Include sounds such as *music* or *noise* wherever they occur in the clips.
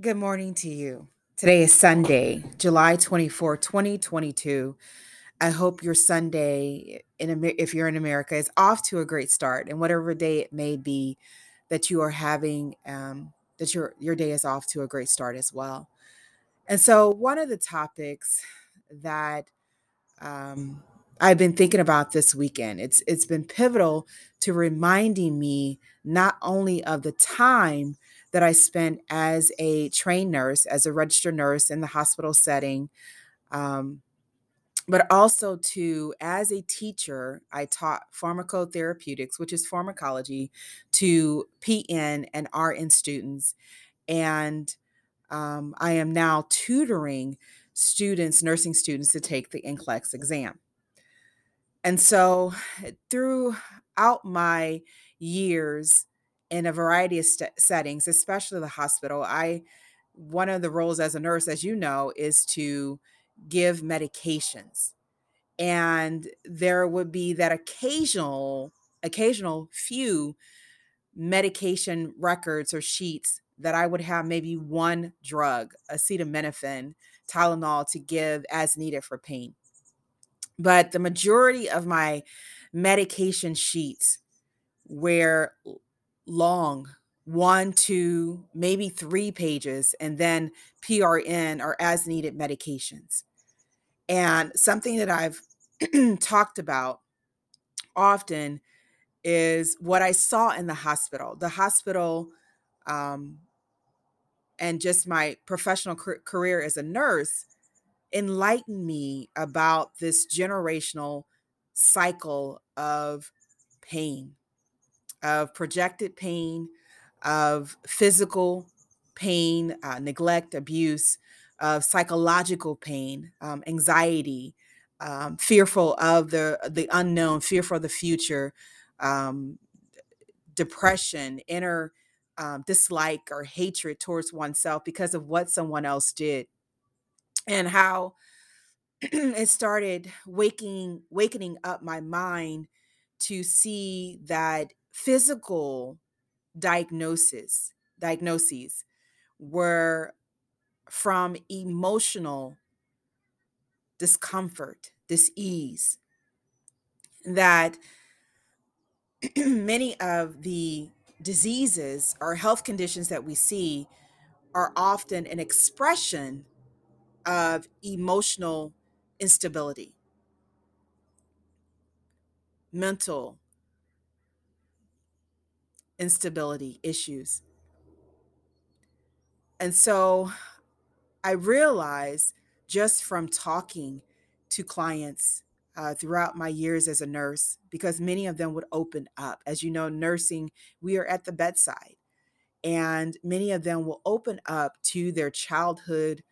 Good morning to you. Today is Sunday, July 24, 2022. I hope your Sunday, in if you're in America, is off to a great start, and whatever day it may be that you are having, um, that your your day is off to a great start as well. And so, one of the topics that um, I've been thinking about this weekend, it's it's been pivotal to reminding me not only of the time that I spent as a trained nurse, as a registered nurse in the hospital setting. Um, but also to as a teacher i taught pharmacotherapeutics which is pharmacology to pn and rn students and um, i am now tutoring students nursing students to take the NCLEX exam and so throughout my years in a variety of st- settings, especially the hospital. I one of the roles as a nurse, as you know, is to give medications. And there would be that occasional, occasional few medication records or sheets that I would have maybe one drug, acetaminophen, Tylenol to give as needed for pain. But the majority of my medication sheets were long, one, two, maybe three pages, and then PRN or as needed medications. And something that I've *clears throat* talked about often is what I saw in the hospital. The hospital, um, and just my professional career as a nurse enlightened me about this generational cycle of pain of projected pain, of physical pain, uh, neglect, abuse, of psychological pain, um, anxiety, um, fearful of the the unknown, fearful of the future, um, depression, inner um, dislike or hatred towards oneself because of what someone else did, and how *clears throat* it started waking wakening up my mind to see that physical diagnosis diagnoses were from emotional discomfort dis-ease that *clears throat* many of the diseases or health conditions that we see are often an expression of emotional instability. Mental instability issues. And so I realized just from talking to clients uh, throughout my years as a nurse, because many of them would open up. As you know, nursing, we are at the bedside, and many of them will open up to their childhood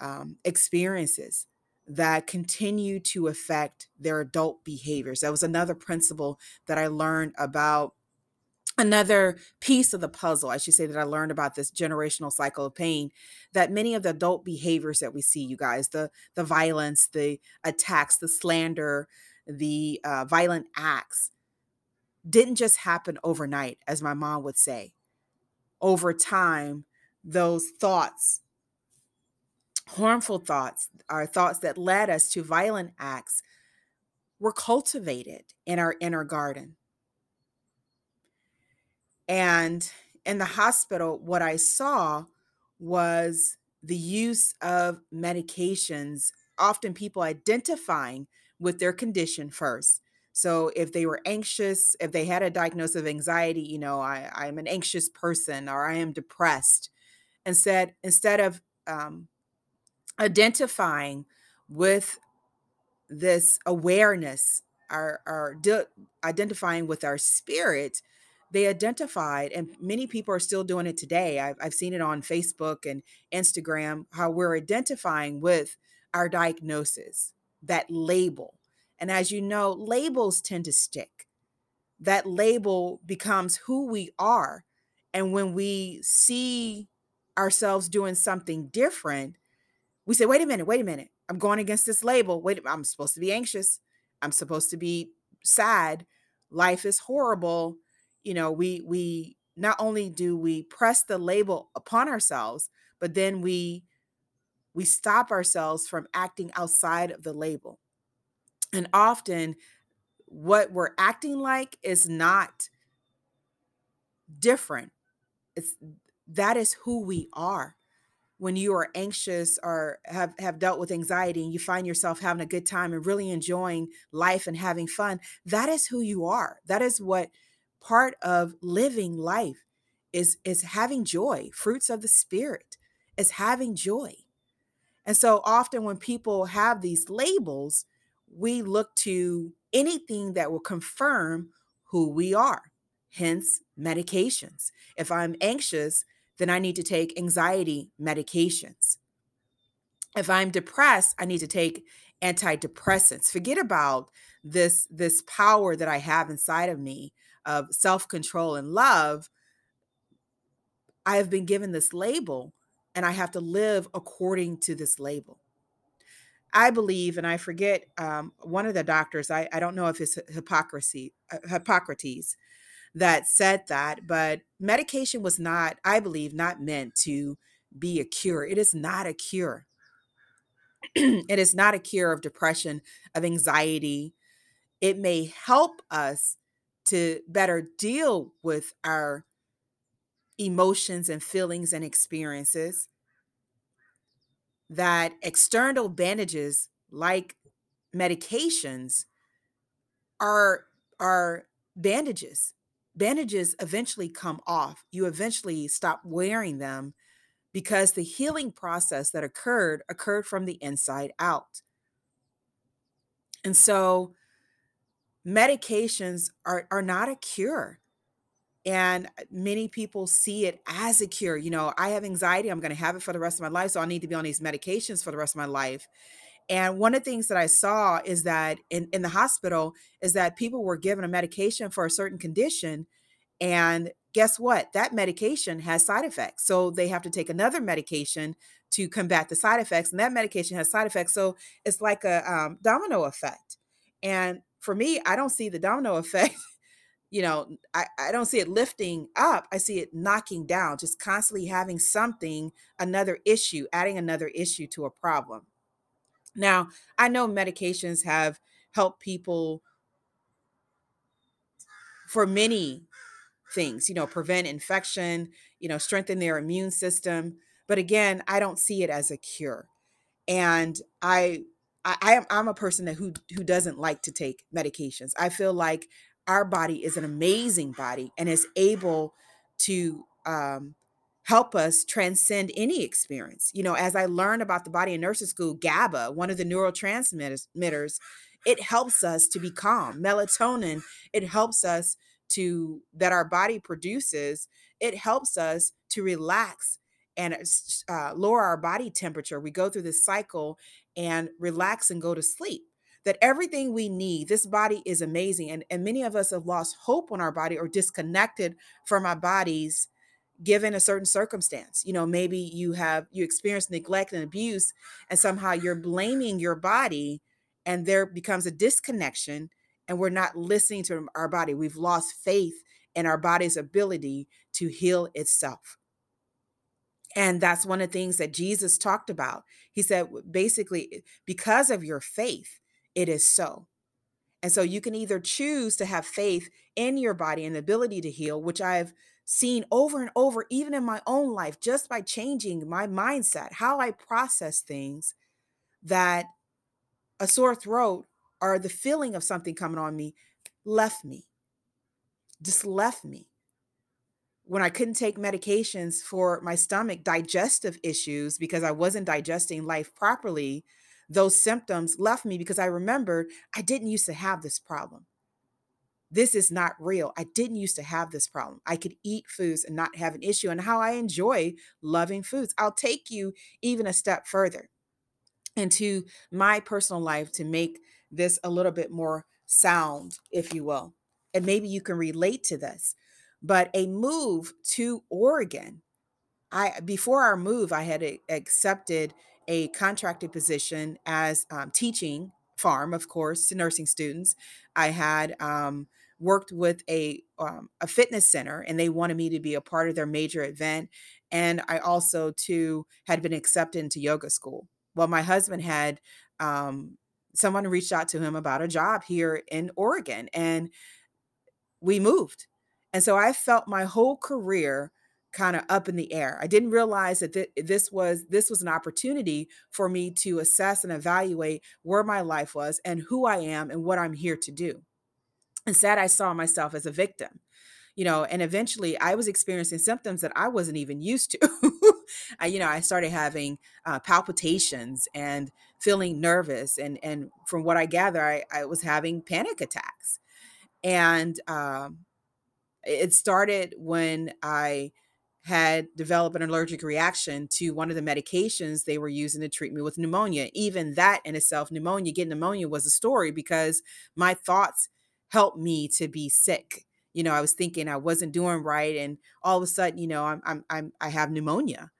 um, experiences that continue to affect their adult behaviors. That was another principle that I learned about another piece of the puzzle, I should say, that I learned about this generational cycle of pain, that many of the adult behaviors that we see, you guys, the the violence, the attacks, the slander, the uh, violent acts, didn't just happen overnight, as my mom would say. Over time, those thoughts, harmful thoughts, are thoughts that led us to violent acts, were cultivated in our inner garden and in the hospital, what I saw was the use of medications, often people identifying with their condition first. So if they were anxious, if they had a diagnosis of anxiety, you know, I, I'm an anxious person or I am depressed. Instead, instead of um, identifying with this awareness, our, our de- identifying with our spirit, they identified, and many people are still doing it today. I've, I've seen it on Facebook and Instagram, how we're identifying with our diagnosis, that label. And as you know, labels tend to stick. That label becomes who we are. And when we see ourselves doing something different, we say, wait a minute, wait a minute. I'm going against this label. Wait, I'm supposed to be anxious. I'm supposed to be sad. Life is horrible you know we we not only do we press the label upon ourselves but then we we stop ourselves from acting outside of the label. And often what we're acting like is not different. It's that is who we are. When you are anxious or have, have dealt with anxiety and you find yourself having a good time and really enjoying life and having fun, that is who you are. That is what part of living life is is having joy. Fruits of the spirit is having joy. And so often when people have these labels, we look to anything that will confirm who we are, hence medications. If I'm anxious, then I need to take anxiety medications. If I'm depressed, I need to take antidepressants. Forget about this this power that I have inside of me of self-control and love. I have been given this label and I have to live according to this label. I believe, and I forget um, one of the doctors. I, I don't know if it's hypocrisy, uh, Hippocrates, that said that, but medication was not, I believe, not meant to be a cure. It is not a cure. *clears throat* it is not a cure of depression, of anxiety. It may help us to better deal with our emotions and feelings and experiences that external bandages like medications are are bandages. Bandages eventually come off. You eventually stop wearing them because the healing process that occurred occurred from the inside out. And so medications are are not a cure and many people see it as a cure. You know, I have anxiety, I'm going to have it for the rest of my life. So I need to be on these medications for the rest of my life. And one of the things that I saw is that in, in the hospital is that people were given a medication for a certain condition. And guess what? That medication has side effects. So they have to take another medication to combat the side effects. And that medication has side effects. So it's like a um, domino effect. And for me, I don't see the domino effect *laughs* you know, I, I don't see it lifting up. I see it knocking down, just constantly having something, another issue, adding another issue to a problem. Now, I know medications have helped people for many things, you know, prevent infection, you know, strengthen their immune system. But again, I don't see it as a cure. And I I, am I'm a person that who who doesn't like to take medications. I feel like our body is an amazing body and is able to um, help us transcend any experience. You know, as I learned about the body in nursing school, GABA, one of the neurotransmitters, it helps us to be calm. Melatonin, it helps us to that our body produces. It helps us to relax and uh, lower our body temperature. We go through this cycle and relax and go to sleep that everything we need, this body is amazing. And, and many of us have lost hope on our body or disconnected from our bodies given a certain circumstance. You know, maybe you have you experience neglect and abuse, and somehow you're blaming your body, and there becomes a disconnection, and we're not listening to our body. We've lost faith in our body's ability to heal itself. And that's one of the things that Jesus talked about. He said, basically, because of your faith, it is so. And so you can either choose to have faith in your body and the ability to heal, which I've seen over and over, even in my own life, just by changing my mindset, how I process things, that a sore throat or the feeling of something coming on me left me, just left me. When I couldn't take medications for my stomach digestive issues because I wasn't digesting life properly, those symptoms left me because I remembered I didn't used to have this problem. This is not real. I didn't used to have this problem. I could eat foods and not have an issue, and how I enjoy loving foods. I'll take you even a step further into my personal life to make this a little bit more sound, if you will. And maybe you can relate to this. But a move to Oregon, I before our move, I had accepted a contracted position as um, teaching pharmacology, to nursing students. I had um, worked with a um, a fitness center, and they wanted me to be a part of their major event. And I also too had been accepted into yoga school. Well, my husband had um, someone reached out to him about a job here in Oregon, and we moved. And so I felt my whole career kind of up in the air. I didn't realize that th- this was this was an opportunity for me to assess and evaluate where my life was and who I am and what I'm here to do. Instead, I saw myself as a victim. You know, and eventually I was experiencing symptoms that I wasn't even used to. *laughs* I, you know, I started having uh, palpitations and feeling nervous, and and from what I gather, I, I was having panic attacks, and um, it started when I had developed an allergic reaction to one of the medications they were using to treat me with pneumonia. Even that in itself, pneumonia, getting pneumonia was a story because my thoughts helped me to be sick. You know, I was thinking I wasn't doing right, and all of a sudden, you know, I'm I'm, I'm I have pneumonia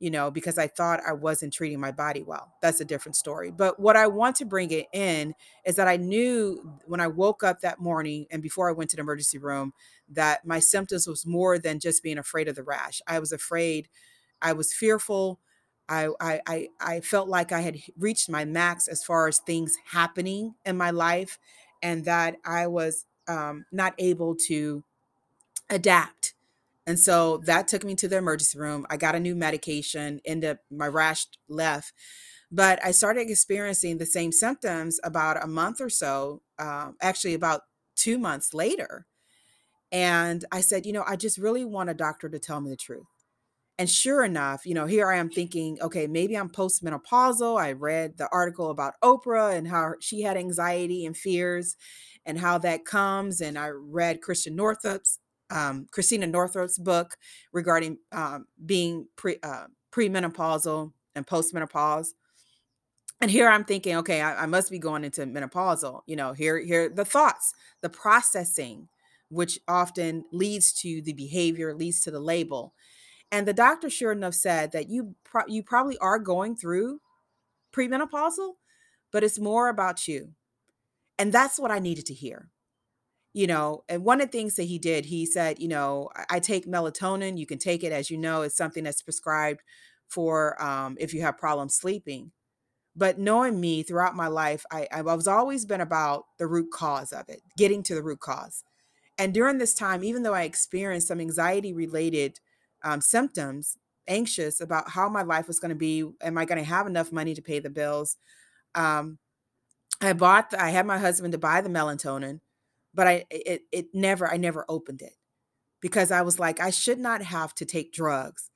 you know, because I thought I wasn't treating my body well. That's a different story. But what I want to bring it in is that I knew when I woke up that morning and before I went to the emergency room that my symptoms was more than just being afraid of the rash. I was afraid, I was fearful. I, I, I felt like I had reached my max as far as things happening in my life and that I was um, not able to adapt and so that took me to the emergency room. I got a new medication, ended up my rash left. But I started experiencing the same symptoms about a month or so, um, actually, about two months later. And I said, you know, I just really want a doctor to tell me the truth. And sure enough, you know, here I am thinking, okay, maybe I'm postmenopausal. I read the article about Oprah and how she had anxiety and fears and how that comes. And I read Christian Northrup's um, Christina Northrup's book regarding um, being pre uh, premenopausal and postmenopause. And here I'm thinking, okay, I, I must be going into menopausal. You know, here here the thoughts, the processing, which often leads to the behavior, leads to the label. And the doctor, sure enough, said that you pro- you probably are going through premenopausal, but it's more about you. And that's what I needed to hear you know, and one of the things that he did, he said, you know, I, I take melatonin. You can take it, as you know, it's something that's prescribed for um, if you have problems sleeping. But knowing me throughout my life, I, I was always been about the root cause of it, getting to the root cause. And during this time, even though I experienced some anxiety related um, symptoms, anxious about how my life was going to be, am I going to have enough money to pay the bills? Um, I bought, the, I had my husband to buy the melatonin but I it it never I never opened it because I was like I should not have to take drugs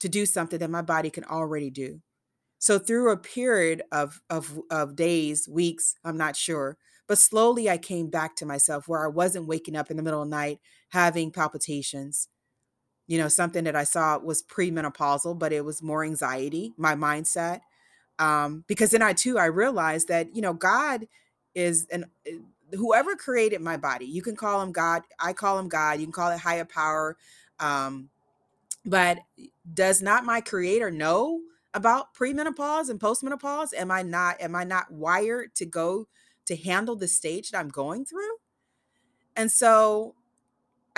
to do something that my body can already do. So through a period of of of days, weeks, I'm not sure, but slowly I came back to myself where I wasn't waking up in the middle of the night having palpitations. You know, something that I saw was premenopausal, but it was more anxiety, my mindset. Um, because then I too I realized that, you know, God is an eh, whoever created my body you can call him god i call him god you can call it higher power um, but does not my creator know about premenopause and postmenopause am i not am i not wired to go to handle the stage that i'm going through and so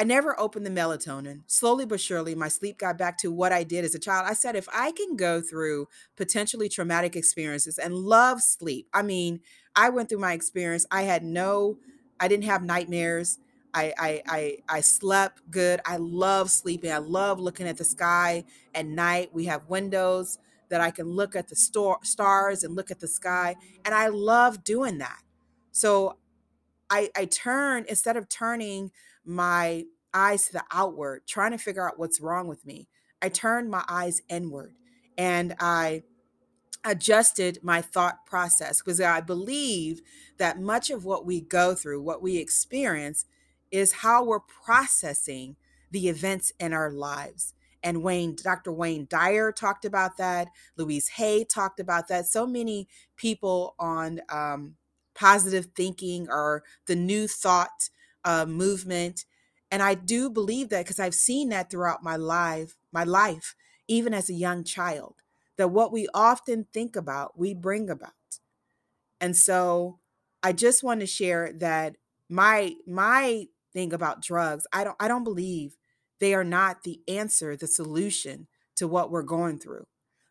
I never opened the melatonin. Slowly but surely, my sleep got back to what I did as a child. I said, if I can go through potentially traumatic experiences and love sleep, I mean, I went through my experience. I had no, I didn't have nightmares. I, I, I, I slept good. I love sleeping. I love looking at the sky at night. We have windows that I can look at the star, stars and look at the sky. And I love doing that. So I, I turn, instead of turning my eyes to the outward, trying to figure out what's wrong with me. I turned my eyes inward and I adjusted my thought process because I believe that much of what we go through, what we experience, is how we're processing the events in our lives. And Wayne, Dr. Wayne Dyer talked about that. Louise Hay talked about that. So many people on um, positive thinking or the new thought uh, movement. And I do believe that because I've seen that throughout my life, my life, even as a young child, that what we often think about, we bring about. And so I just want to share that my my thing about drugs. I don't I don't believe they are not the answer, the solution to what we're going through.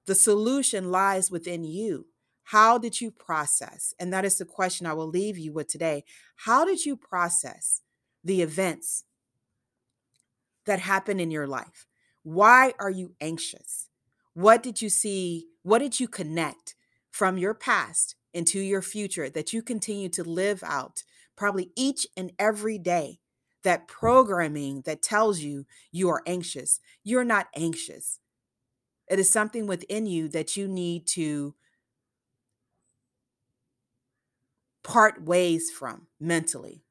The solution lies within you. How did you process? And that is the question I will leave you with today. How did you process the events that happened in your life? Why are you anxious? What did you see? What did you connect from your past into your future that you continue to live out probably each and every day? That programming that tells you you are anxious. You're not anxious. It is something within you that you need to part ways from mentally.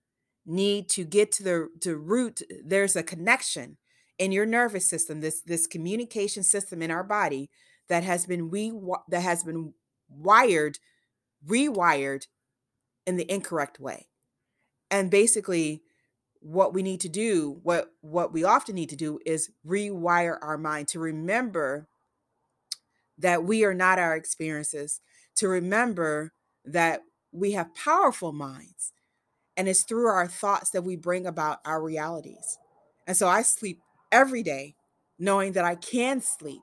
Need to get to the to root there's a connection in your nervous system this this communication system in our body that has been re that has been wired rewired in the incorrect way. And basically what we need to do what what we often need to do is rewire our mind to remember that we are not our experiences to remember that we have powerful minds and it's through our thoughts that we bring about our realities. And so I sleep every day knowing that I can sleep,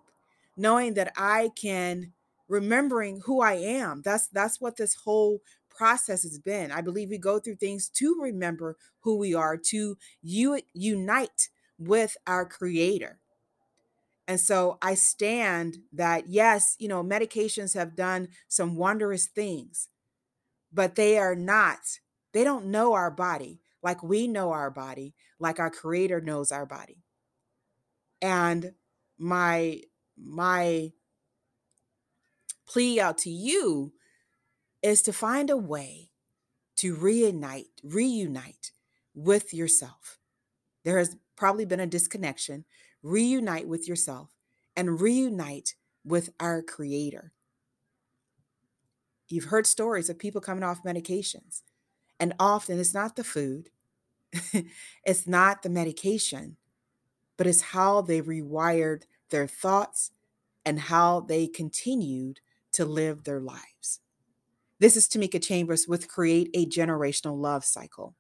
knowing that I can remembering who I am. That's that's what this whole process has been. I believe we go through things to remember who we are, to you unite with our creator. And so I stand that yes, you know, medications have done some wondrous things, but they are not they don't know our body like we know our body, like our creator knows our body. And my my plea out to you is to find a way to reunite, reunite with yourself. There has probably been a disconnection. Reunite with yourself and reunite with our creator. You've heard stories of people coming off medications and often it's not the food, *laughs* it's not the medication, but it's how they rewired their thoughts and how they continued to live their lives. This is Tamika Chambers with Create a Generational Love Cycle.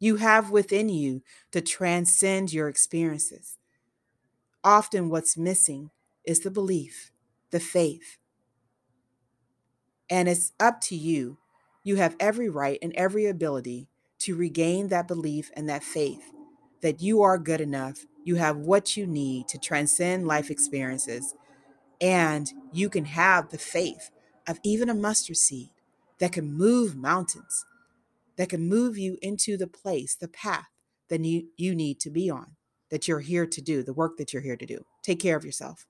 You have within you to transcend your experiences. Often, what's missing is the belief, the faith. And it's up to you you have every right and every ability to regain that belief and that faith that you are good enough. You have what you need to transcend life experiences. And you can have the faith of even a mustard seed that can move mountains, that can move you into the place, the path that you, you need to be on, that you're here to do, the work that you're here to do. Take care of yourself.